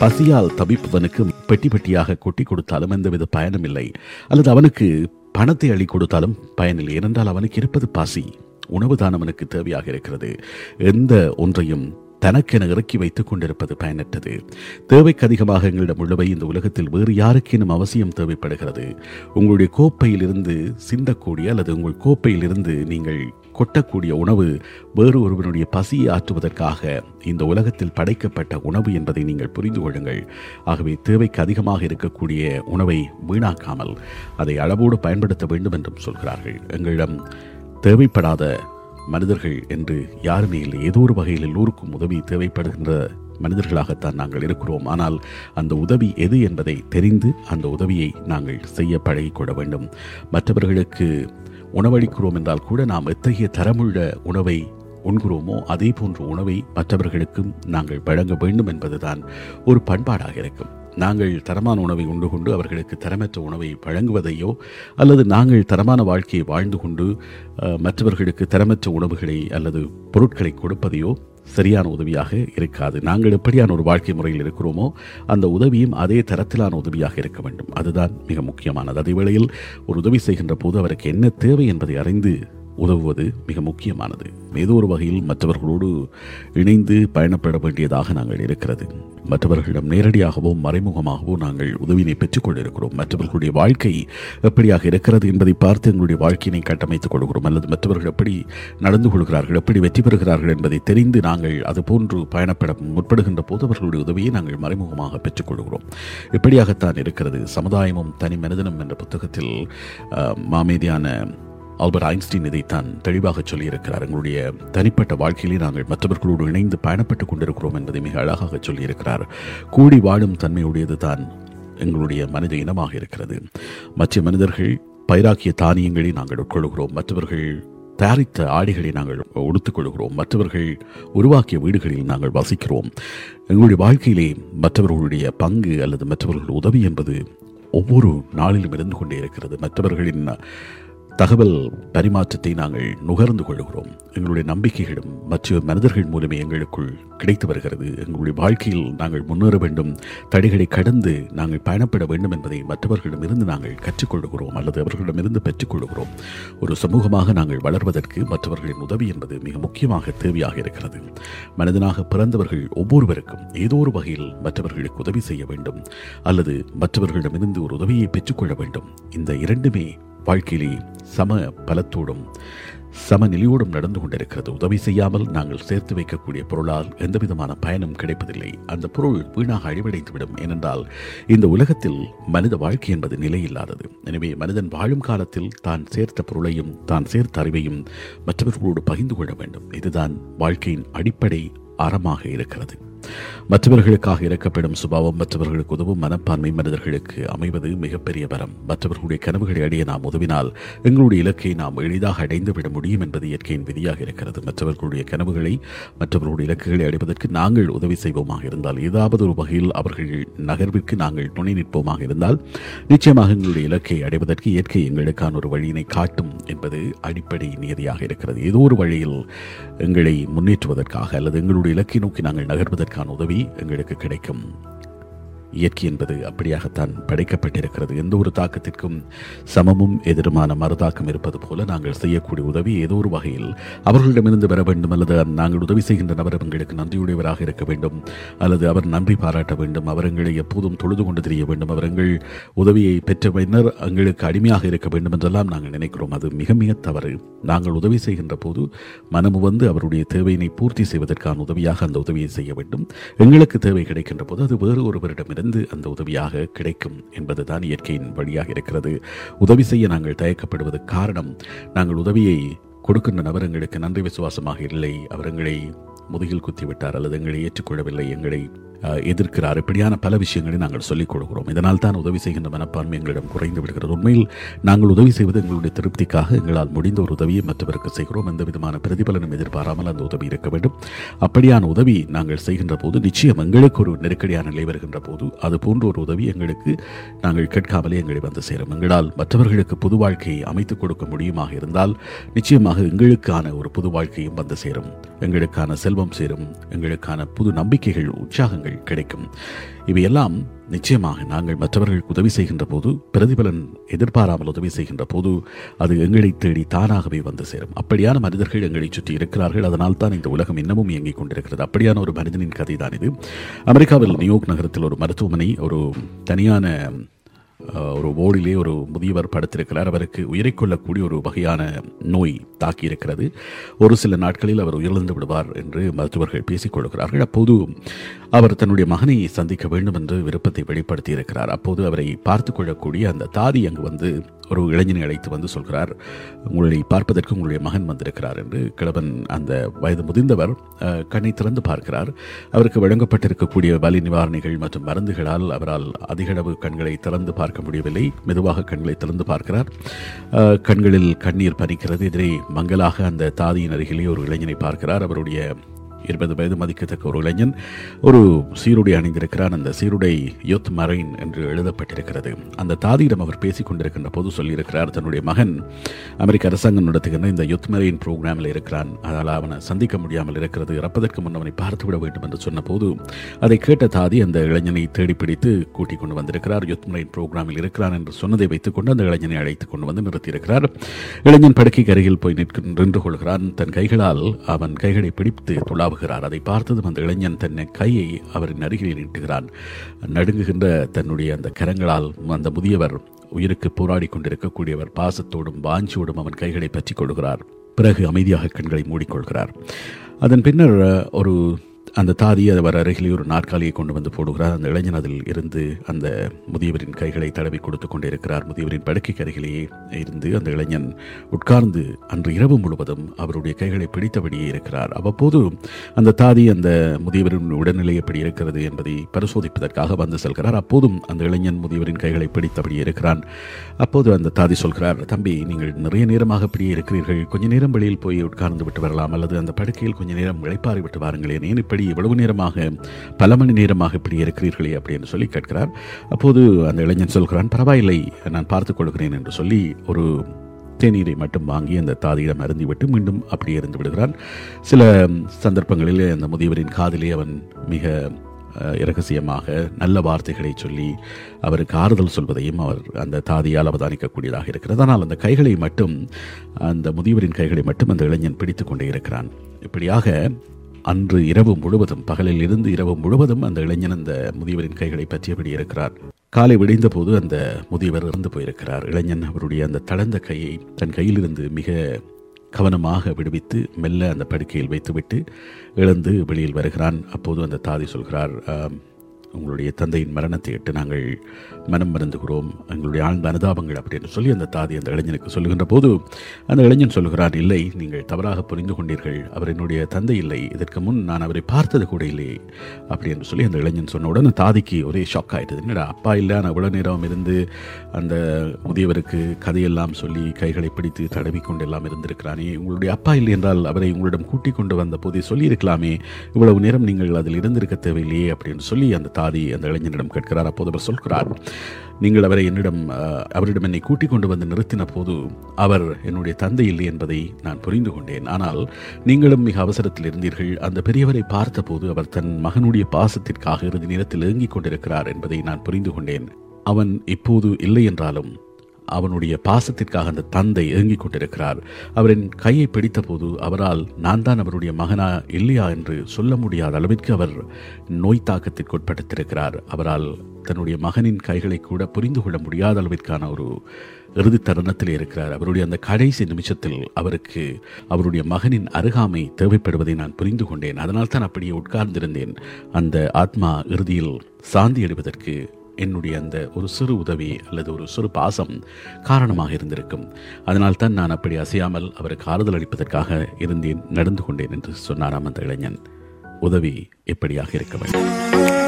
பசியால் தவிப்பவனுக்கு பெட்டி பெட்டியாக கொட்டி கொடுத்தாலும் எந்தவித பயனும் இல்லை. அல்லது அவனுக்கு பணத்தை அள்ளி கொடுத்தாலும் பயனில்லை. ஏனென்றால் அவனுக்கு இருப்பது பசி. உணவுதான் அவனுக்கு தேவையாக இருக்கிறது. எந்த ஒன்றையும் தனக்கென இறக்கி வைத்துக் கொண்டிருப்பது பயனற்றது. தேவைக்கு அதிகமாக எங்களிடம் உள்ளவை இந்த உலகத்தில் வேறு யாருக்கேனும் அவசியம் தேவைப்படுகிறது. உங்களுடைய கோப்பையில் இருந்து சிந்தக்கூடிய அல்லது உங்கள் கோப்பையிலிருந்து நீங்கள் கொட்டக்கூடிய உணவு வேறு ஒருவனுடைய பசியை ஆற்றுவதற்காக இந்த உலகத்தில் படைக்கப்பட்ட உணவு என்பதை நீங்கள் புரிந்து கொள்ளுங்கள். ஆகவே தேவைக்கு அதிகமாக இருக்கக்கூடிய உணவை வீணாக்காமல் அதை அளவோடு பயன்படுத்த வேண்டும் என்றும் சொல்கிறார்கள். எங்களிடம் தேவைப்படாத மனிதர்கள் என்று யாருமே இல்லை. ஏதோ ஒரு வகையில் எல்லோருக்கும் உதவி தேவைப்படுகின்ற மனிதர்களாகத்தான் நாங்கள் இருக்கிறோம். ஆனால் அந்த உதவி எது என்பதை தெரிந்து அந்த உதவியை நாங்கள் செய்ய பழகிக்கொள்ள வேண்டும். மற்றவர்களுக்கு உணவளிக்கிறோம் என்றால் கூட நாம் எத்தகைய தரமுள்ள உணவை உண்கிறோமோ அதே போன்ற உணவை மற்றவர்களுக்கும் நாங்கள் வழங்க வேண்டும் என்பதுதான் ஒரு பண்பாடாக இருக்கும். நாங்கள் தரமான உணவை உண்டு கொண்டு அவர்களுக்கு தரமற்ற உணவை வழங்குவதையோ அல்லது நாங்கள் தரமான வாழ்க்கையை வாழ்ந்து கொண்டு மற்றவர்களுக்கு தரமற்ற உணவுகளை அல்லது பொருட்களை கொடுப்பதையோ சரியான உதவியாக இருக்காது. நாங்கள் எப்படியான ஒரு வாழ்க்கை முறையில் இருக்கிறோமோ அந்த உதவியும் அதே தரத்திலான உதவியாக இருக்க வேண்டும். அதுதான் மிக முக்கியமானது. அதே வேளையில் ஒரு உதவி செய்கின்ற போது அவருக்கு என்ன தேவை என்பதை அறிந்து உதவுவது மிக முக்கியமானது. ஏதோ ஒரு வகையில் மற்றவர்களோடு இணைந்து பயணப்பட வேண்டியதாக நாங்கள் இருக்கிறது. மற்றவர்களிடம் நேரடியாகவோ மறைமுகமாகவோ நாங்கள் உதவியினை பெற்றுக்கொண்டிருக்கிறோம் மற்றவர்களுடைய வாழ்க்கை எப்படியாக இருக்கிறது என்பதை பார்த்து எங்களுடைய வாழ்க்கையினை கட்டமைத்துக் கொள்கிறோம். அல்லது மற்றவர்கள் எப்படி நடந்து கொள்கிறார்கள் எப்படி வெற்றி பெறுகிறார்கள் என்பதை தெரிந்து நாங்கள் அதுபோன்று பயணப்பட முற்படுகின்ற போது அவர்களுடைய உதவியை நாங்கள் மறைமுகமாக பெற்றுக்கொள்கிறோம் இப்படியாகத்தான் இருக்கிறது? சமுதாயமும் தனி மனிதனும் என்ற புத்தகத்தில் மாமேதியான ஆல்பர்ட் ஐன்ஸ்டீன் இதைத்தான் தெளிவாக சொல்லியிருக்கிறார். எங்களுடைய தனிப்பட்ட வாழ்க்கையிலே நாங்கள் மற்றவர்களோடு இணைந்து பயணப்பட்டுக் கொண்டிருக்கிறோம் என்பதை மிக அழகாக சொல்லியிருக்கிறார். கூடி வாழும் தன்மையுடையது தான் எங்களுடைய மனித இனமாக இருக்கிறது. மற்ற மனிதர்கள் பயிராக்கிய தானியங்களை நாங்கள் உட்கொள்கிறோம் மற்றவர்கள் தயாரித்த ஆடைகளை நாங்கள் உடுத்துக்கொள்கிறோம் மற்றவர்கள் உருவாக்கிய வீடுகளில் நாங்கள் வசிக்கிறோம். எங்களுடைய வாழ்க்கையிலே மற்றவர்களுடைய பங்கு அல்லது மற்றவர்கள் உதவி என்பது ஒவ்வொரு நாளிலும் இருந்து கொண்டே இருக்கிறது. மற்றவர்களின் தகவல் பரிமாற்றத்தை நாங்கள் நுகர்ந்து கொள்கிறோம் எங்களுடைய நம்பிக்கைகளும் மற்ற மனிதர்கள் மூலமே எங்களுக்குள் கிடைத்து வருகிறது. எங்களுடைய வாழ்க்கையில் நாங்கள் முன்னேற வேண்டும். தடைகளை கடந்து நாங்கள் பயணப்பட வேண்டும் என்பதை மற்றவர்களிடமிருந்து நாங்கள் கற்றுக்கொள்கிறோம் அல்லது அவர்களிடமிருந்து பெற்றுக்கொள்கிறோம் ஒரு சமூகமாக நாங்கள் வளர்வதற்கு மற்றவர்களின் உதவி என்பது மிக முக்கியமாக தேவையாக இருக்கிறது. மனிதனாக பிறந்தவர்கள் ஒவ்வொருவருக்கும் ஏதோ ஒரு வகையில் மற்றவர்களுக்கு உதவி செய்ய வேண்டும். அல்லது மற்றவர்களிடமிருந்து ஒரு உதவியை பெற்றுக்கொள்ள வேண்டும். இந்த இரண்டுமே வாழ்க்கையிலே சம பலத்தோடும் சமநிலையோடும் நடந்து கொண்டிருக்கிறது. உதவி செய்யாமல் நாங்கள் சேர்த்து வைக்கக்கூடிய பொருளால் எந்த விதமான பயனும் கிடைப்பதில்லை. அந்த பொருள் வீணாக அழிவடைந்துவிடும். ஏனென்றால் இந்த உலகத்தில் மனித வாழ்க்கை என்பது நிலையில்லாதது. எனவே மனிதன் வாழும் காலத்தில் தான் சேர்த்த பொருளையும் தான் சேர்த்த அறிவையும் மற்றவர்களோடு பகிர்ந்து கொள்ள வேண்டும். இதுதான் வாழ்க்கையின் அடிப்படை அறமாக இருக்கிறது. மற்றவர்களுக்காக இறக்கப்படும் சுபாவம் மற்றவர்களுக்கு உதவும் மனப்பான்மை மனிதர்களுக்கு அமைவது மிகப்பெரிய வரம். மற்றவர்களுடைய கனவுகளை அடைய நாம் உதவினால் எங்களுடைய இலக்கை நாம் எளிதாக அடைந்துவிட முடியும் என்பது இயற்கையின் விதியாக இருக்கிறது. மற்றவர்களுடைய கனவுகளை மற்றவர்களுடைய இலக்குகளை அடைவதற்கு நாங்கள் உதவி செய்வோமாக இருந்தால் ஏதாவது ஒரு வகையில் அவர்கள் நகர்விற்கு நாங்கள் துணை நிற்போமாக இருந்தால் நிச்சயமாக எங்களுடைய இலக்கை அடைவதற்கு இயற்கை எங்களுக்கான ஒரு வழியினை காட்டும் என்பது அடிப்படை நியதியாக இருக்கிறது. ஏதோ ஒரு வழியில் எங்களை முன்னேற்றுவதற்காக அல்லது எங்களுடைய இலக்கை நோக்கி நாங்கள் அதற்கான உதவி எங்களுக்கு கிடைக்கும். இயற்கை என்பது அப்படியாகத்தான் படைக்கப்பட்டிருக்கிறது. எந்த ஒரு தாக்கத்திற்கும் சமமும் எதிருமான மறுதாக்கம் இருப்பது போல நாங்கள் செய்யக்கூடிய உதவி ஏதோ ஒரு வகையில் அவர்களிடமிருந்து வர வேண்டும் அல்லது நாங்கள் உதவி செய்கின்ற நபர் எங்களுக்கு நன்றியுடையவராக இருக்க வேண்டும். அல்லது அவர் நன்றி பாராட்ட வேண்டும். அவர் எங்களை எப்போதும் தொழுது கொண்டு தெரிய வேண்டும். அவர் எங்கள் உதவியை பெற்ற பின்னர் எங்களுக்கு அடிமையாக இருக்க வேண்டும் என்றெல்லாம் நாங்கள் நினைக்கிறோம். அது மிக மிக தவறு. நாங்கள் உதவி செய்கின்ற போது மனமு வந்து அவருடைய தேவையினை பூர்த்தி செய்வதற்கான உதவியாக அந்த உதவியை செய்ய வேண்டும். எங்களுக்கு தேவை கிடைக்கின்ற போது அது வேறு ஒருவரிடமிருந்து அந்த உதவியாக கிடைக்கும் என்பதுதான் இயற்கையின் வழியாக இருக்கிறது. உதவி செய்ய நாங்கள் தயக்கப்படுவது காரணம். நாங்கள் உதவியை கொடுக்கின்ற நபர் எங்களுக்கு நன்றி விசுவாசமாக இல்லை. அவர் எங்களை முதுகில் குத்திவிட்டார் அல்லது எங்களை ஏற்றுக்கொள்ளவில்லை. எங்களை எதிர்க்கிறார். இப்படியான பல விஷயங்களை நாங்கள் சொல்லிக் கொடுக்கிறோம். இதனால் தான் உதவி செய்கின்ற மனப்பான்மை எங்களிடம் குறைந்து விடுகிறது. உண்மையில் நாங்கள் உதவி செய்வது எங்களுடைய திருப்திக்காக எங்களால் முடிந்த ஒரு உதவியை மற்றவருக்கு செய்கிறோம். எந்த விதமான பிரதிபலனும் எதிர்பாராமல் அந்த உதவி இருக்க வேண்டும். அப்படியான உதவி நாங்கள் செய்கின்ற போது நிச்சயம் எங்களுக்கு ஒரு நெருக்கடியான நிலை வருகின்ற போது அது போன்ற ஒரு உதவி எங்களுக்கு நாங்கள் கேட்காமலே எங்களை வந்து சேரும். எங்களால் மற்றவர்களுக்கு புது வாழ்க்கையை அமைத்துக் கொடுக்க முடியுமாக இருந்தால் நிச்சயமாக எங்களுக்கான ஒரு புது வாழ்க்கையும் வந்து சேரும். எங்களுக்கான செல்வம் சேரும். எங்களுக்கான புது நம்பிக்கைகள் உற்சாகங்கள் பலன்கள் கிடைக்கும். இவையெல்லாம் நிச்சயமாக நாங்கள் மற்றவர்களுக்கு உதவி செய்கின்ற போது பிரதிபலன் எதிர்பாராமல் உதவி செய்கின்ற போது அது எங்களை தேடி தானாகவே வந்து சேரும். அப்படியான மனிதர்கள் எங்களை சுற்றி இருக்கிறார்கள். அதனால் தான் இந்த உலகம் இன்னமும் இயங்கிக் கொண்டிருக்கிறது. அப்படியான ஒரு மனிதனின் கதை தான் இது. அமெரிக்காவில் நியூயார்க் நகரத்தில் ஒரு மருத்துவமனை ஒரு தனியான ஒரு ஓடிலே ஒரு முதியவர் படுத்திருக்கிறார். அவருக்கு உயிரை கொள்ளக்கூடிய ஒரு வகையான நோய் தாக்கியிருக்கிறது. ஒரு சில நாட்களில் அவர் உயிரிழந்து விடுவார் என்று மருத்துவர்கள் பேசிக் கொள்கிறார்கள். அப்போது அவர் தன்னுடைய மகனை சந்திக்க வேண்டும் என்று விருப்பத்தை வெளிப்படுத்தி இருக்கிறார் அப்போது அவரை பார்த்து கொள்ளக்கூடிய அந்த தாதி அங்கு வந்து ஒரு இளைஞனை அழைத்து வந்து சொல்கிறார் உங்களை பார்ப்பதற்கு உங்களுடைய மகன் வந்திருக்கிறார் என்று கிழவன் அந்த வயது முதிர்ந்தவர் கண்ணை திறந்து பார்க்கிறார். அவருக்கு வழங்கப்பட்டிருக்கக்கூடிய வலி நிவாரணிகள் மற்றும் மருந்துகளால் அவரால் அதிகளவு கண்களை திறந்து பார்க்க முடியவில்லை. மெதுவாக கண்களை திறந்து பார்க்கிறார். கண்களில் கண்ணீர் பறிக்கிறது. எதிரே மங்கலாக அந்த தாதியின் அருகிலே ஒரு இளைஞனை பார்க்கிறார். அவருடைய இருபது வயது மதிக்கத்தக்க ஒரு இளைஞன் ஒரு சீருடை அணிந்திருக்கிறான். அந்த சீருடை யுத் மரைன் என்று எழுதப்பட்டிருக்கிறது. அந்த தாதியிடம் அவர் பேசிக் கொண்டிருக்கின்ற போது சொல்லியிருக்கிறார் தன்னுடைய மகன் அமெரிக்க அரசாங்கம் நடத்துகின்ற இந்த யுத் மரைன் ப்ரோக்ராமில் இருக்கிறான். அதனால் அவனை சந்திக்க முடியாமல் இருக்கிறது. இறப்பதற்கு முன் அவனை பார்த்துவிட வேண்டும் என்று சொன்னபோது அதை கேட்ட தாதி அந்த இளைஞனை தேடி பிடித்து கூட்டிக் கொண்டு வந்திருக்கிறார். யுத் மரைன் ப்ரோக்ராமில் இருக்கிறான் என்று சொன்னதை வைத்துக் கொண்டு அந்த இளைஞனை அழைத்துக் கொண்டு வந்து நிறுத்தியிருக்கிறார். இளைஞன் படுக்கைக்கு அருகில் போய் நிற்க நின்று கொள்கிறான். தன் கைகளால் அவன் கைகளை பிடித்து தாவுகிறார் அதை பார்த்ததும் அந்த இளைஞன் தன் கையை அவரின் அருகில் நீட்டுகிறான். நடுங்குகின்ற தன்னுடைய அந்த கரங்களால் அந்த முதியவர் உயிருக்கு போராடி கொண்டிருக்கக்கூடியவர் பாசத்தோடும் வாஞ்சியோடும் அவன் கைகளை பற்றி கொள்கிறார் பிறகு அமைதியாக கண்களை மூடிக்கொள்கிறார். அதன் பின்னர் ஒரு அந்த தாதி அவர் அருகிலே ஒரு நாற்காலியை கொண்டு வந்து போடுகிறார். அந்த இளைஞன் அதில் இருந்து அந்த முதியவரின் கைகளை தடவி கொடுத்து கொண்டிருக்கிறார். முதியவரின் படுக்கைக்கு அருகிலேயே இருந்து அந்த இளைஞன் உட்கார்ந்து அன்று இரவு முழுவதும் அவருடைய கைகளை பிடித்தபடியே இருக்கிறார். அவ்வப்போது அந்த தாதி அந்த முதியவரின் உடல்நிலை எப்படி இருக்கிறது என்பதை பரிசோதிப்பதற்காக வந்து செல்கிறார். அப்போதும் அந்த இளைஞன் முதியவரின் கைகளை பிடித்தபடியே இருக்கிறான். அப்போது அந்த தாதி சொல்கிறார் தம்பி நீங்கள் நிறைய நேரமாக இப்படியே இருக்கிறீர்கள். கொஞ்ச நேரம் வெளியில் போய் உட்கார்ந்து விட்டு வரலாம். அல்லது அந்த படுக்கையில் கொஞ்ச நேரம் விளைப்பாறி விட்டு வாருங்களேன். ஏன் இப்படி இவ்வளவு நேரமாக பல மணி நேரமாக இப்படி இருக்கிறீர்களே அப்படின்னு சொல்லி கேட்கிறார். அப்போது அந்த இளைஞன் சொல்கிறான் பரவாயில்லை நான் பார்த்து கொள்கிறேன் என்று சொல்லி ஒரு தேநீரை மட்டும் வாங்கி அந்த தாதியிடம் அருந்திவிட்டு மீண்டும் அப்படியே இருந்து விடுகிறான். சில சந்தர்ப்பங்களில் அந்த முதியவரின் காதிலே அவன் மிக இரகசியமாக நல்ல வார்த்தைகளை சொல்லி அவருக்கு ஆறுதல் சொல்வதையும் அவர் அந்த தாதியால் அவதானிக்கக்கூடியதாக இருக்கிறது. ஆனால் அந்த கைகளை மட்டும் அந்த முதியவரின் கைகளை மட்டும் அந்த இளைஞன் பிடித்து கொண்டே இருக்கிறான். இப்படியாக அன்று இரவு முழுவதும் பகலில் இருந்து இரவு முழுவதும் அந்த இளைஞன் அந்த முதியவரின் கைகளை பற்றியபடி இருக்கிறார்? காலை விடைந்த போது அந்த முதியவர் இறந்து போயிருக்கிறார். இளைஞன் அவருடைய அந்த தளர்ந்த கையை தன் கையிலிருந்து மிக கவனமாக விடுவித்து மெல்ல அந்த படுக்கையில் வைத்துவிட்டு எழுந்து வெளியில் வருகிறான். அப்போது அந்த தாதி சொல்கிறார் உங்களுடைய தந்தையின் மரணத்தை இட்டு நாங்கள் மனம் மறந்துகிறோம். எங்களுடைய ஆழ்ந்த அனுதாபங்கள் அப்படின்னு சொல்லி அந்த தாதி அந்த இளைஞனுக்கு சொல்லுகின்ற போது அந்த இளைஞன் சொல்கிறார் இல்லை நீங்கள் தவறாக புரிந்து கொண்டீர்கள். அவர் என்னுடைய தந்தை இல்லை. இதற்கு முன் நான் அவரை பார்த்தது கூட இல்லை. அப்படின்னு சொல்லி அந்த இளைஞன் சொன்ன உடனே தாதிக்கு ஒரே ஷாக் ஆகிட்டது என்னடா அப்பா இல்லை நான் இவ்வளோ நேரம் இருந்து அந்த முதியவருக்கு கதையெல்லாம் சொல்லி கைகளை பிடித்து தடவி கொண்டு எல்லாம் இருந்திருக்கிறானே. உங்களுடைய அப்பா இல்லை என்றால் அவரை உங்களிடம் கூட்டிக் கொண்டு வந்த போதே சொல்லியிருக்கலாமே. இவ்வளவு நேரம் நீங்கள் அதில் இருந்திருக்க தேவையில்லையே. அப்படின்னு சொல்லி அந்த தாதி அந்த இளைஞனிடம் கேட்கிறார். அப்போது அவர் சொல்கிறார் நீங்கள் அவரை என்னிடம் அவரிடம் என்னை கூட்டிக் கொண்டு வந்து நிறுத்தின போது அவர் என்னுடைய தந்தை இல்லை என்பதை நான் புரிந்து கொண்டேன். ஆனால் நீங்களும் மிக அவசரத்தில் இருந்தீர்கள். அந்த பெரியவரை பார்த்தபோது அவர் தன் மகனுடைய பாசத்திற்காக இறுதி நேரத்தில் ஏங்கிக் கொண்டிருக்கிறார் என்பதை நான் புரிந்து கொண்டேன். அவன் இப்போது இல்லை என்றாலும் அவனுடைய பாசத்திற்காக அந்த தந்தை இறங்கிக் கொண்டிருக்கிறார். அவரின் கையை பிடித்தபோது அவரால் நான் தான் அவருடைய மகனா இல்லையா என்று சொல்ல முடியாத அளவிற்கு அவர் நோய் தாக்கத்திற்கு உட்படுத்திருக்கிறார் அவரால் தன்னுடைய மகனின் கைகளை கூட புரிந்து கொள்ள முடியாத அளவிற்கான ஒரு இறுதி தருணத்தில் இருக்கிறார். அவருடைய அந்த கடைசி நிமிஷத்தில் அவருக்கு அவருடைய மகனின் அருகாமை தேவைப்படுவதை நான் புரிந்து கொண்டேன். அதனால் தான் அப்படியே உட்கார்ந்திருந்தேன். அந்த ஆத்மா இறுதியில் சாந்தி அடைவதற்கு என்னுடைய அந்த ஒரு சிறு உதவி அல்லது ஒரு சிறு பாசம் காரணமாக இருந்திருக்கும். அதனால் தான் நான் அப்படி அசையாமல் அவருக்கு ஆறுதல் அளிப்பதற்காக இருந்தேன் நடந்து கொண்டேன் என்று சொன்னாராம் அந்த இளைஞன். உதவி எப்படியாக இருக்க வேண்டும்?